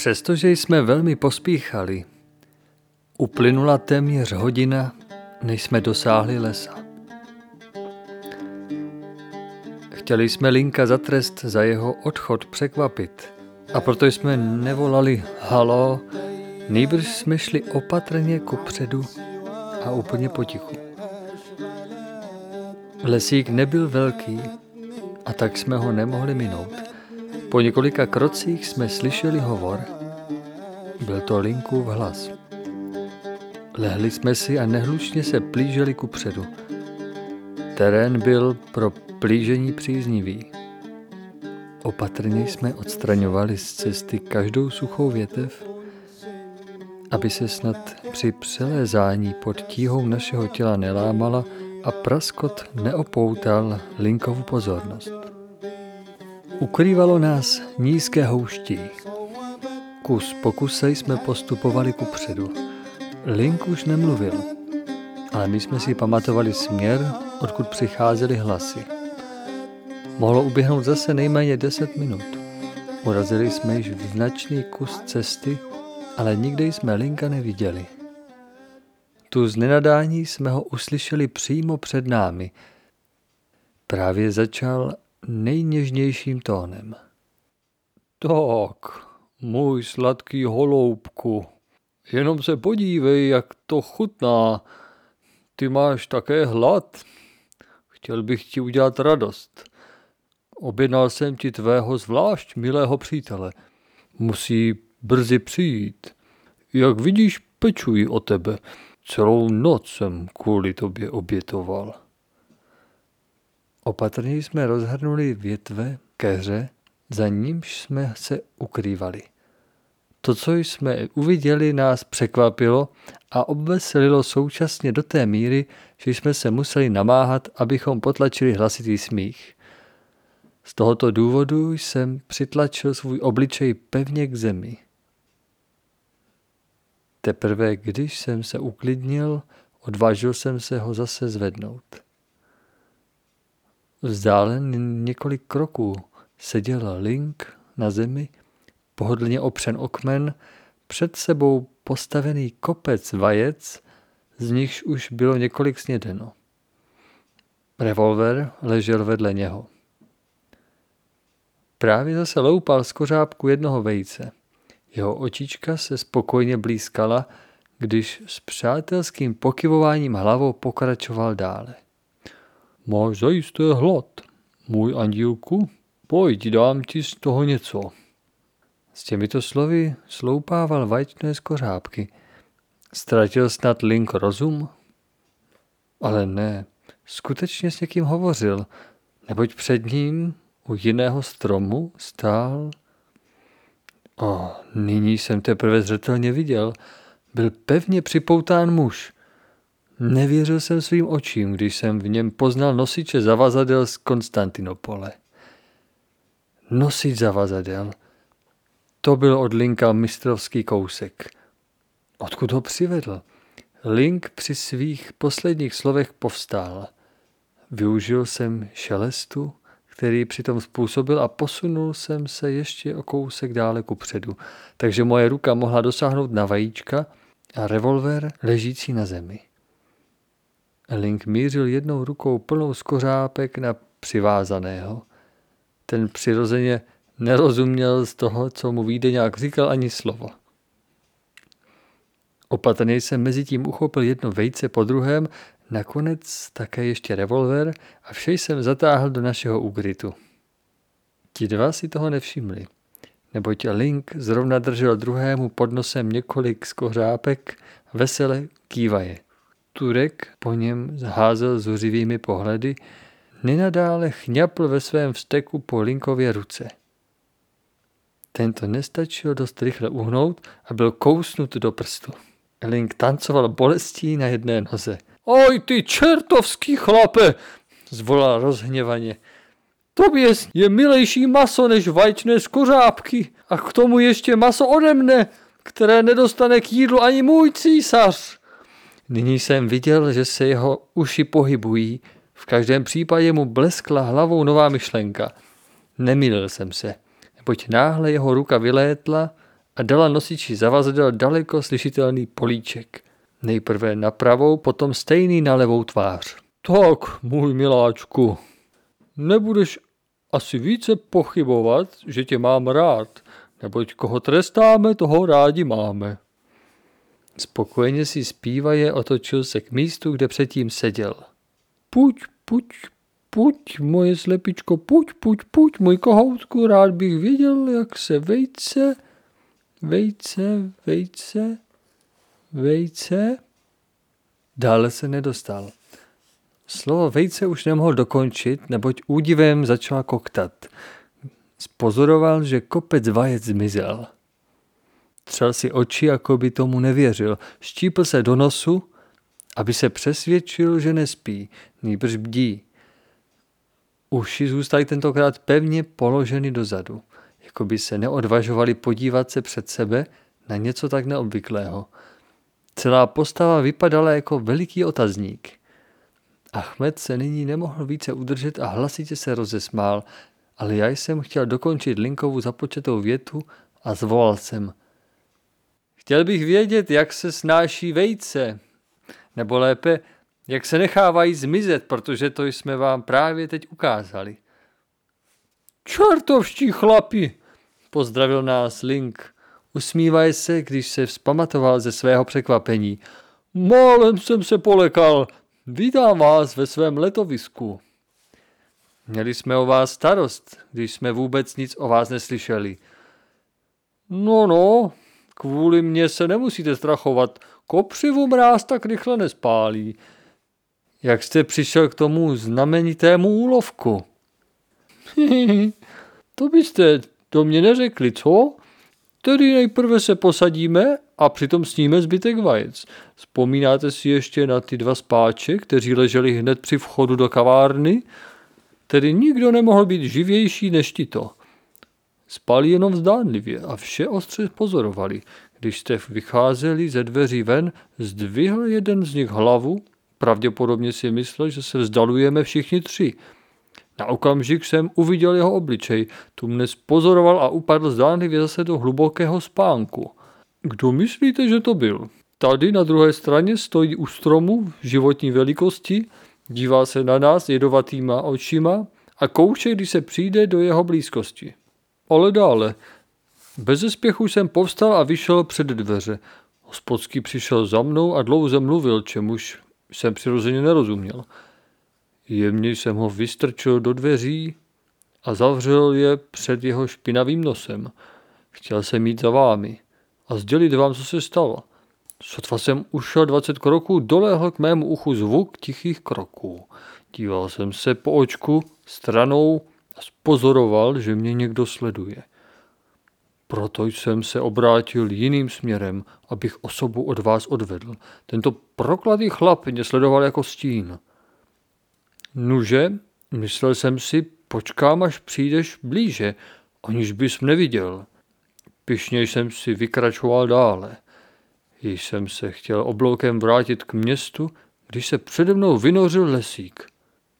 Přestože jsme velmi pospíchali, uplynula téměř hodina, než jsme dosáhli lesa. Chtěli jsme Linka za trest za jeho odchod překvapit a proto jsme nevolali halo, nejbrž jsme šli opatrně ku předu a úplně potichu. Lesík nebyl velký a tak jsme ho nemohli minout. Po několika krocích jsme slyšeli hovor. Byl to Linkův hlas. Lehli jsme si a nehlučně se plíželi ku předu. Terén byl pro plížení příznivý. Opatrně jsme odstraňovali z cesty každou suchou větev, aby se snad při přelézání pod tíhou našeho těla nelámala a praskot neopoutal Linkovu pozornost. Ukrývalo nás nízké houští. Kus po kuse jsme postupovali ku předu. Link už nemluvil, ale my jsme si pamatovali směr, odkud přicházely hlasy. Mohlo uběhnout zase nejméně deset minut. Urazili jsme již značný kus cesty, ale nikde jsme Linka neviděli. Tu z nenadání jsme ho uslyšeli přímo před námi. Právě začal nejněžnějším tónem. Tak, můj sladký holoubku, jenom se podívej, jak to chutná. Ty máš také hlad. Chtěl bych ti udělat radost. Objednal jsem ti tvého zvlášť milého přítele. Musí brzy přijít. Jak vidíš, pečuji o tebe. Celou noc jsem kvůli tobě obětoval. Opatrně jsme rozhrnuli větve keře, za nímž jsme se ukrývali. To, co jsme uviděli, nás překvapilo a obveselilo současně do té míry, že jsme se museli namáhat, abychom potlačili hlasitý smích. Z tohoto důvodu jsem přitlačil svůj obličej pevně k zemi. Teprve když jsem se uklidnil, odvážil jsem se ho zase zvednout. Vzdálen několik kroků seděl Link na zemi, pohodlně opřen okmen, před sebou postavený kopec vajec, z nichž už bylo několik snědeno. Revolver ležel vedle něho. Právě zase loupal z kořápku jednoho vejce. Jeho očička se spokojně blízkala, když s přátelským pokyvováním hlavou pokračoval dále. Máš zajisté hlad. Můj andílku, pojď, dám ti z toho něco. S těmito slovy sloupával vajčné z kořápky. Ztratil snad Link rozum? Ale ne, skutečně s někým hovořil, neboť před ním u jiného stromu stál... O, nyní jsem teprve zřetelně viděl. Byl pevně připoután muž – Nevěřil jsem svým očím, když jsem v něm poznal nosiče zavazadel z Konstantinopole. Nosič zavazadel. To byl od Linka mistrovský kousek. Odkud ho přivedl? Link při svých posledních slovech povstál. Využil jsem šelestu, který přitom způsobil a posunul jsem se ještě o kousek dále ku předu, takže moje ruka mohla dosáhnout na vajíčka a revolver ležící na zemi. Link mířil jednou rukou plnou skořápek na přivázaného. Ten přirozeně nerozuměl z toho, co mu nějak říkal ani slovo. Opatrně jsem mezi tím uchopil jedno vejce po druhém, nakonec také ještě revolver a vše jsem zatáhl do našeho úgrytu. Ti dva si toho nevšimli, neboť Link zrovna držel druhému pod nosem několik skořápek vesele kývaje. Turek po něm zházel zuřivými pohledy, nenadále chňapl ve svém vzteku po Linkově ruce. Tento nestačil dost rychle uhnout a byl kousnut do prstu. Link tancoval bolestí na jedné noze. Oj ty čertovský chlape, zvolal rozhněvaně. Tobě je milejší maso než vajčné skořápky a k tomu ještě maso ode mne, které nedostane k jídlu ani můj císař. Nyní jsem viděl, že se jeho uši pohybují, v každém případě mu bleskla hlavou nová myšlenka. Nemýlil jsem se, neboť náhle jeho ruka vylétla a dala nosiči zavazadel daleko slyšitelný políček. Nejprve na pravou, potom stejný na levou tvář. Tak, můj miláčku, nebudeš asi více pochybovat, že tě mám rád, neboť koho trestáme, toho rádi máme. Spokojeně si zpívaje otočil se k místu, kde předtím seděl. Puť, puť, puť, moje slepičko, puť, puť, puť, můj kohoutku, rád bych viděl, jak se vejce, vejce, vejce, vejce. Dále se nedostal. Slovo vejce už nemohl dokončit, neboť údivem začal koktat. Spozoroval, že kopec vajec zmizel. Třel si oči, jako by tomu nevěřil. Štípl se do nosu, aby se přesvědčil, že nespí, nýbrž bdí. Uši zůstaly tentokrát pevně položeny dozadu, jako by se neodvažovali podívat se před sebe na něco tak neobvyklého. Celá postava vypadala jako veliký otazník. Achmed se nyní nemohl více udržet a hlasitě se rozesmál, ale já jsem chtěl dokončit Linkovu započatou větu a zvolal jsem. Chtěl bych vědět, jak se snáší vejce, nebo lépe, jak se nechávají zmizet, protože to jsme vám právě teď ukázali. Čertovští chlapi, pozdravil nás Link. Usmívaj se, když se vzpamatoval ze svého překvapení. Málem jsem se polekal. Vítám vás ve svém letovisku. Měli jsme o vás starost, když jsme vůbec nic o vás neslyšeli. No, no, kvůli mně se nemusíte strachovat. Kopřivu mráz tak rychle nespálí. Jak jste přišel k tomu znamenitému úlovku? to byste to mě neřekli, co? Tedy nejprve se posadíme a přitom sníme zbytek vajec. Vzpomínáte si ještě na ty dva spáče, kteří leželi hned při vchodu do kavárny? Tedy nikdo nemohl být živější než tito. Spali jenom zdánlivě a vše ostře pozorovali. Když jste vycházeli ze dveří ven, zdvihl jeden z nich hlavu, pravděpodobně si myslel, že se vzdalujeme všichni tři – na okamžik jsem uviděl jeho obličej, tu mne pozoroval a upadl zdánlivě zase do hlubokého spánku. Kdo myslíte, že to byl? Tady na druhé straně stojí u stromu životní velikosti, dívá se na nás jedovatýma očima a kouše, když se přijde do jeho blízkosti. Ale dále. Bez spěchu jsem povstal a vyšel před dveře. Hospodský přišel za mnou a dlouze mluvil, čemuž jsem přirozeně nerozuměl. Jemně jsem ho vystrčil do dveří a zavřel je před jeho špinavým nosem. Chtěl jsem jít za vámi a sdělit vám, co se stalo. Sotva jsem ušel dvacet kroků, dolehl k mému uchu zvuk tichých kroků. Díval jsem se po očku stranou a spozoroval, že mě někdo sleduje. Proto jsem se obrátil jiným směrem, abych osobu od vás odvedl. Tento prokladý chlap mě sledoval jako stín. Nuže, myslel jsem si, počkám, až přijdeš blíže, aniž bys neviděl. Pišně jsem si vykračoval dále. Již jsem se chtěl obloukem vrátit k městu, když se přede mnou vynořil lesík.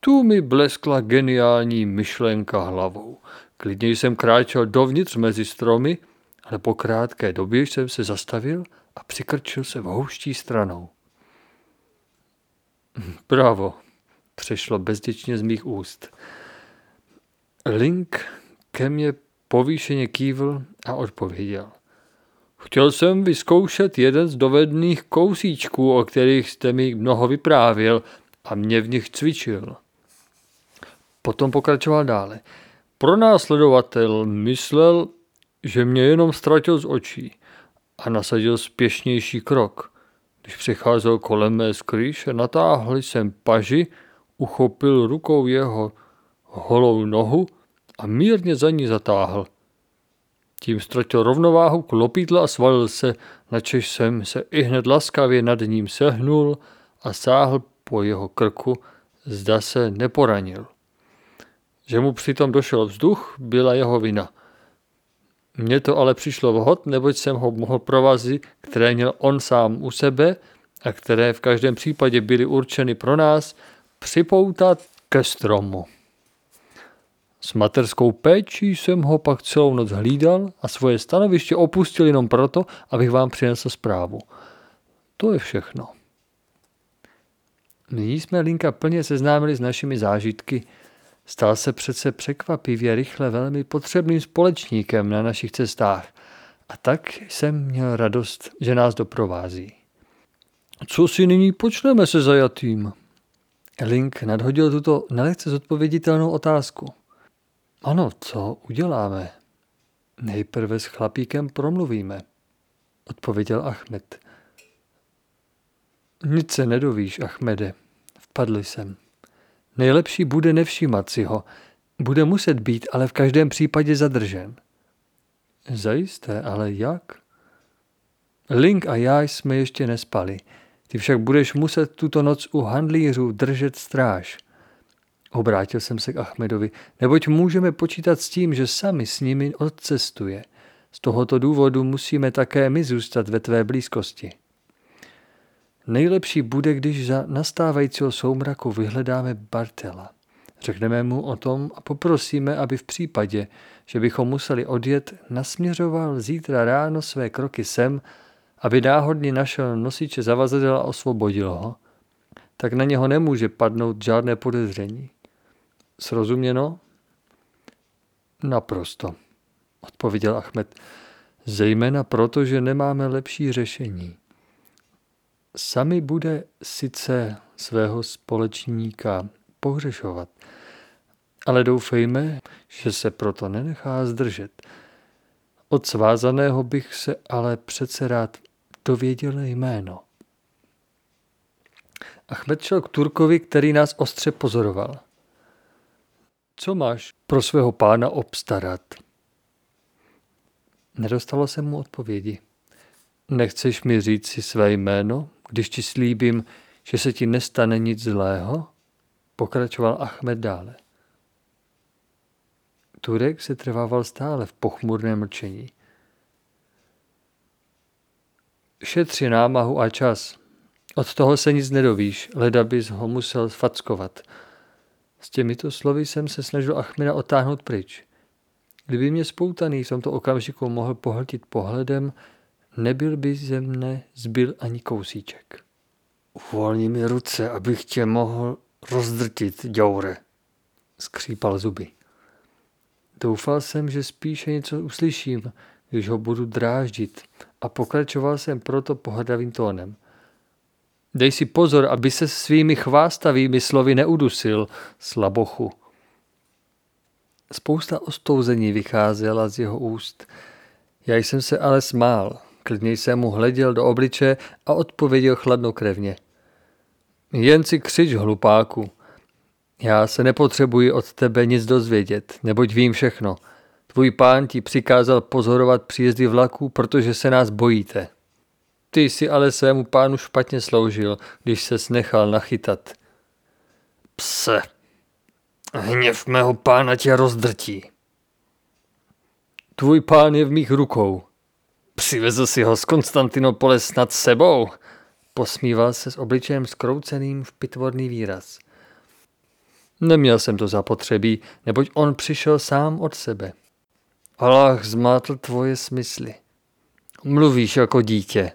Tu mi bleskla geniální myšlenka hlavou. Klidně jsem kráčel dovnitř mezi stromy, ale po krátké době jsem se zastavil a přikrčil se vhouští stranou. Bravo, přešlo bezděčně z mých úst. Link ke mně povýšeně kývl a odpověděl. Chtěl jsem vyzkoušet jeden z dovedných kousíčků, o kterých jste mi mnoho vyprávěl a mě v nich cvičil. Potom pokračoval dále. Pronásledovatel myslel, že mě jenom ztratil z očí a nasadil spěšnější krok. Když přecházel kolem mé skrýše, natáhl jsem paži uchopil rukou jeho holou nohu a mírně za ní zatáhl. Tím ztratil rovnováhu, klopítl a svalil se, načež jsem se i hned laskavě nad ním sehnul a sáhl po jeho krku, zda se neporanil. Že mu přitom došel vzduch, byla jeho vina. Mně to ale přišlo vhod, neboť jsem ho mohl provazy, které měl on sám u sebe a které v každém případě byly určeny pro nás, připoutat ke stromu. S materskou péčí jsem ho pak celou noc hlídal a svoje stanoviště opustil jenom proto, abych vám přinesl zprávu. To je všechno. Nyní jsme Linka plně seznámili s našimi zážitky. Stal se přece překvapivě rychle velmi potřebným společníkem na našich cestách. A tak jsem měl radost, že nás doprovází. Co si nyní počneme se zajatým? Link nadhodil tuto nelehce zodpověditelnou otázku. Ano, co uděláme? Nejprve s chlapíkem promluvíme, odpověděl Ahmed. Nic se nedovíš, Achmede. Vpadl jsem. Nejlepší bude nevšímat si ho. Bude muset být, ale v každém případě zadržen. Zajisté, ale jak? Link a já jsme ještě nespali. Ty však budeš muset tuto noc u handlířů držet stráž. Obrátil jsem se k Achmedovi, neboť můžeme počítat s tím, že sami s nimi odcestuje. Z tohoto důvodu musíme také my zůstat ve tvé blízkosti. Nejlepší bude, když za nastávajícího soumraku vyhledáme Bartela. Řekneme mu o tom a poprosíme, aby v případě, že bychom museli odjet, nasměřoval zítra ráno své kroky sem, aby náhodně našel nosiče zavazadel a osvobodil ho, tak na něho nemůže padnout žádné podezření. Srozuměno? Naprosto, odpověděl Ahmed, zejména proto, že nemáme lepší řešení. Sami bude sice svého společníka pohřešovat, ale doufejme, že se proto nenechá zdržet. Od svázaného bych se ale přece rád dověděl jméno. Achmed šel k Turkovi, který nás ostře pozoroval. Co máš pro svého pána obstarat? Nedostalo se mu odpovědi. Nechceš mi říct si své jméno, když ti slíbím, že se ti nestane nic zlého? Pokračoval Ahmed dále. Turek se trvával stále v pochmurném mlčení. Šetři námahu a čas. Od toho se nic nedovíš, leda bys ho musel fackovat. S těmito slovy jsem se snažil Achmeda otáhnout pryč. Kdyby mě spoutaný v tomto okamžiku mohl pohltit pohledem, nebyl by ze mne zbyl ani kousíček. Uvolni mi ruce, abych tě mohl rozdrtit, děure, skřípal zuby. Doufal jsem, že spíše něco uslyším, když ho budu dráždit a pokračoval jsem proto pohrdavým tónem. Dej si pozor, aby se svými chvástavými slovy neudusil, slabochu. Spousta ostouzení vycházela z jeho úst. Já jsem se ale smál. Klidně jsem mu hleděl do obliče a odpověděl chladnokrevně. Jen si křič, hlupáku. Já se nepotřebuji od tebe nic dozvědět, neboť vím všechno. Tvůj pán ti přikázal pozorovat příjezdy vlaků, protože se nás bojíte. Ty jsi ale svému pánu špatně sloužil, když se nechal nachytat. Pse, hněv mého pána tě rozdrtí. Tvůj pán je v mých rukou. Přivezl si ho z Konstantinopole snad sebou. Posmíval se s obličejem skrouceným v pitvorný výraz. Neměl jsem to zapotřebí, neboť on přišel sám od sebe. Allah zmátl tvoje smysly. Mluvíš jako dítě,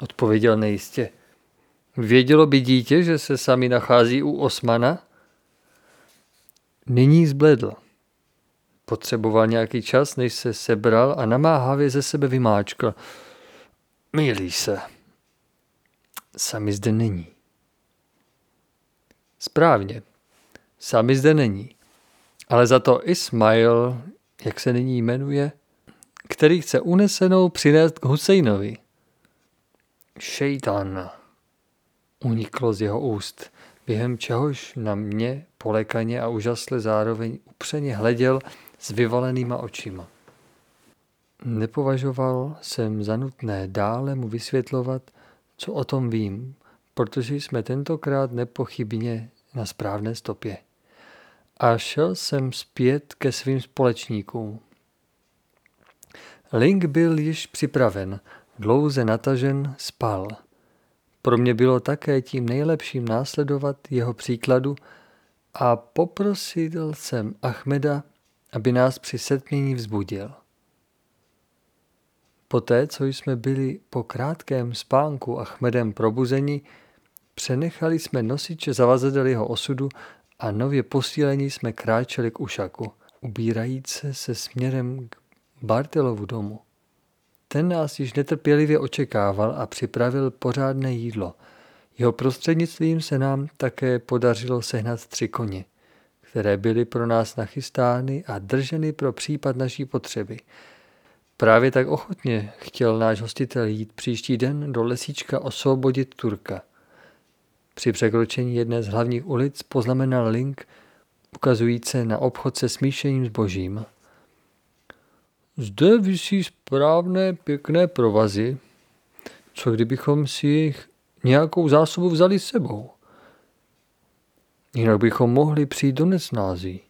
odpověděl nejistě. Vědělo by dítě, že se sami nachází u Osmana? Nyní zbledl. Potřeboval nějaký čas, než se sebral a namáhavě ze sebe vymáčkl. Mýlí se. Sami zde není. Správně. Sami zde není. Ale za to Ismail, jak se nyní jmenuje, který chce unesenou přinést k Husejnovi. Šejtan. Uniklo z jeho úst, během čehož na mě polekaně a úžasle zároveň upřeně hleděl s vyvalenýma očima. Nepovažoval jsem za nutné dále mu vysvětlovat, co o tom vím, protože jsme tentokrát nepochybně na správné stopě. A šel jsem zpět ke svým společníkům. Link byl již připraven, dlouze natažen, spal. Pro mě bylo také tím nejlepším následovat jeho příkladu a poprosil jsem Achmeda, aby nás při setmění vzbudil. Poté, co jsme byli po krátkém spánku Achmedem probuzeni, přenechali jsme nosiče zavazadel jeho osudu a nově posílení jsme kráčeli k Ušaku, ubírajíce se směrem k Bartelovu domu. Ten nás již netrpělivě očekával a připravil pořádné jídlo. Jeho prostřednictvím se nám také podařilo sehnat tři koně, které byly pro nás nachystány a drženy pro případ naší potřeby. Právě tak ochotně chtěl náš hostitel jít příští den do lesíčka osvobodit Turka. Při překročení jedné z hlavních ulic poznamenal link ukazující na obchod se smíšením zbožím. Zde vysí správné pěkné provazy. Co kdybychom si jich nějakou zásobu vzali s sebou? Jinak bychom mohli přijít do nesnází.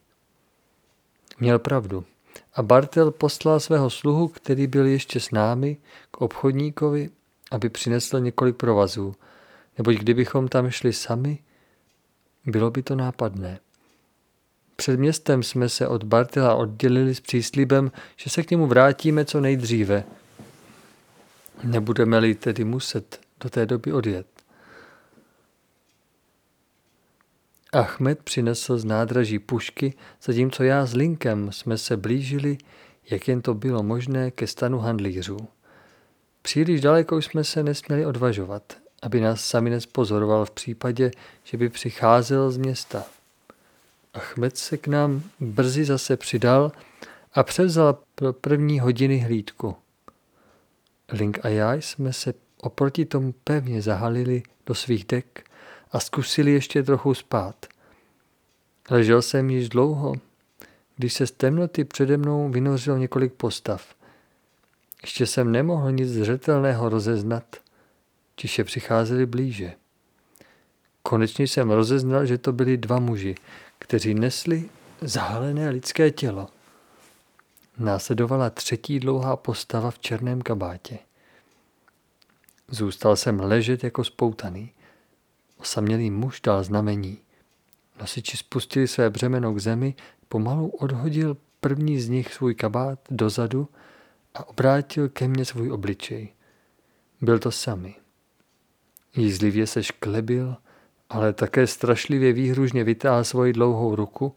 Měl pravdu. A Bartel poslal svého sluhu, který byl ještě s námi, k obchodníkovi, aby přinesl několik provazů, neboť kdybychom tam šli sami, bylo by to nápadné. Před městem jsme se od Bartela oddělili s příslibem, že se k němu vrátíme co nejdříve. Nebudeme-li tedy muset do té doby odjet. Ahmed přinesl z nádraží pušky, zatímco já s Linkem jsme se blížili, jak jen to bylo možné, ke stanu handlířů. Příliš daleko jsme se nesměli odvažovat, aby nás sami nespozoroval v případě, že by přicházel z města. Achmed se k nám brzy zase přidal a převzal pro první hodiny hlídku. Link a já jsme se oproti tomu pevně zahalili do svých dek a zkusili ještě trochu spát. Ležel jsem již dlouho, když se z temnoty přede mnou vynořilo několik postav. Ještě jsem nemohl nic zřetelného rozeznat, tiše přicházeli blíže. Konečně jsem rozeznal, že to byli dva muži, kteří nesli zahalené lidské tělo. Následovala třetí dlouhá postava v černém kabátě. Zůstal jsem ležet jako spoutaný. Osamělý muž dal znamení. Nosiči spustili své břemeno k zemi, pomalu odhodil první z nich svůj kabát dozadu a obrátil ke mně svůj obličej. Byl to sami. Jízlivě se šklebil, ale také strašlivě výhružně vytáhl svoji dlouhou ruku,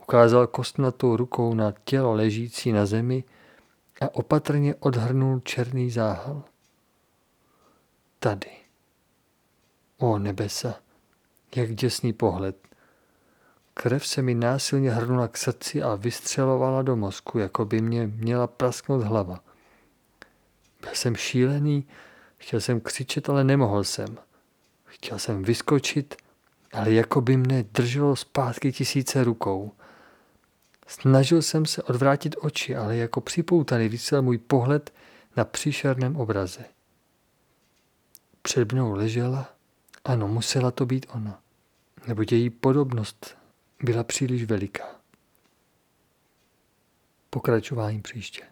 ukázal kostnatou rukou na tělo ležící na zemi a opatrně odhrnul černý záhal. Tady. O nebesa, jak děsný pohled. Krev se mi násilně hrnula k srdci a vystřelovala do mozku, jako by mě měla prasknout hlava. Byl jsem šílený, chtěl jsem křičet, ale nemohl jsem. Chtěl jsem vyskočit, ale jako by mne drželo zpátky tisíce rukou. Snažil jsem se odvrátit oči, ale jako připoutaný vysel můj pohled na příšerném obraze. Před mnou ležela, ano, musela to být ona, nebo její podobnost byla příliš veliká. Pokračování příště.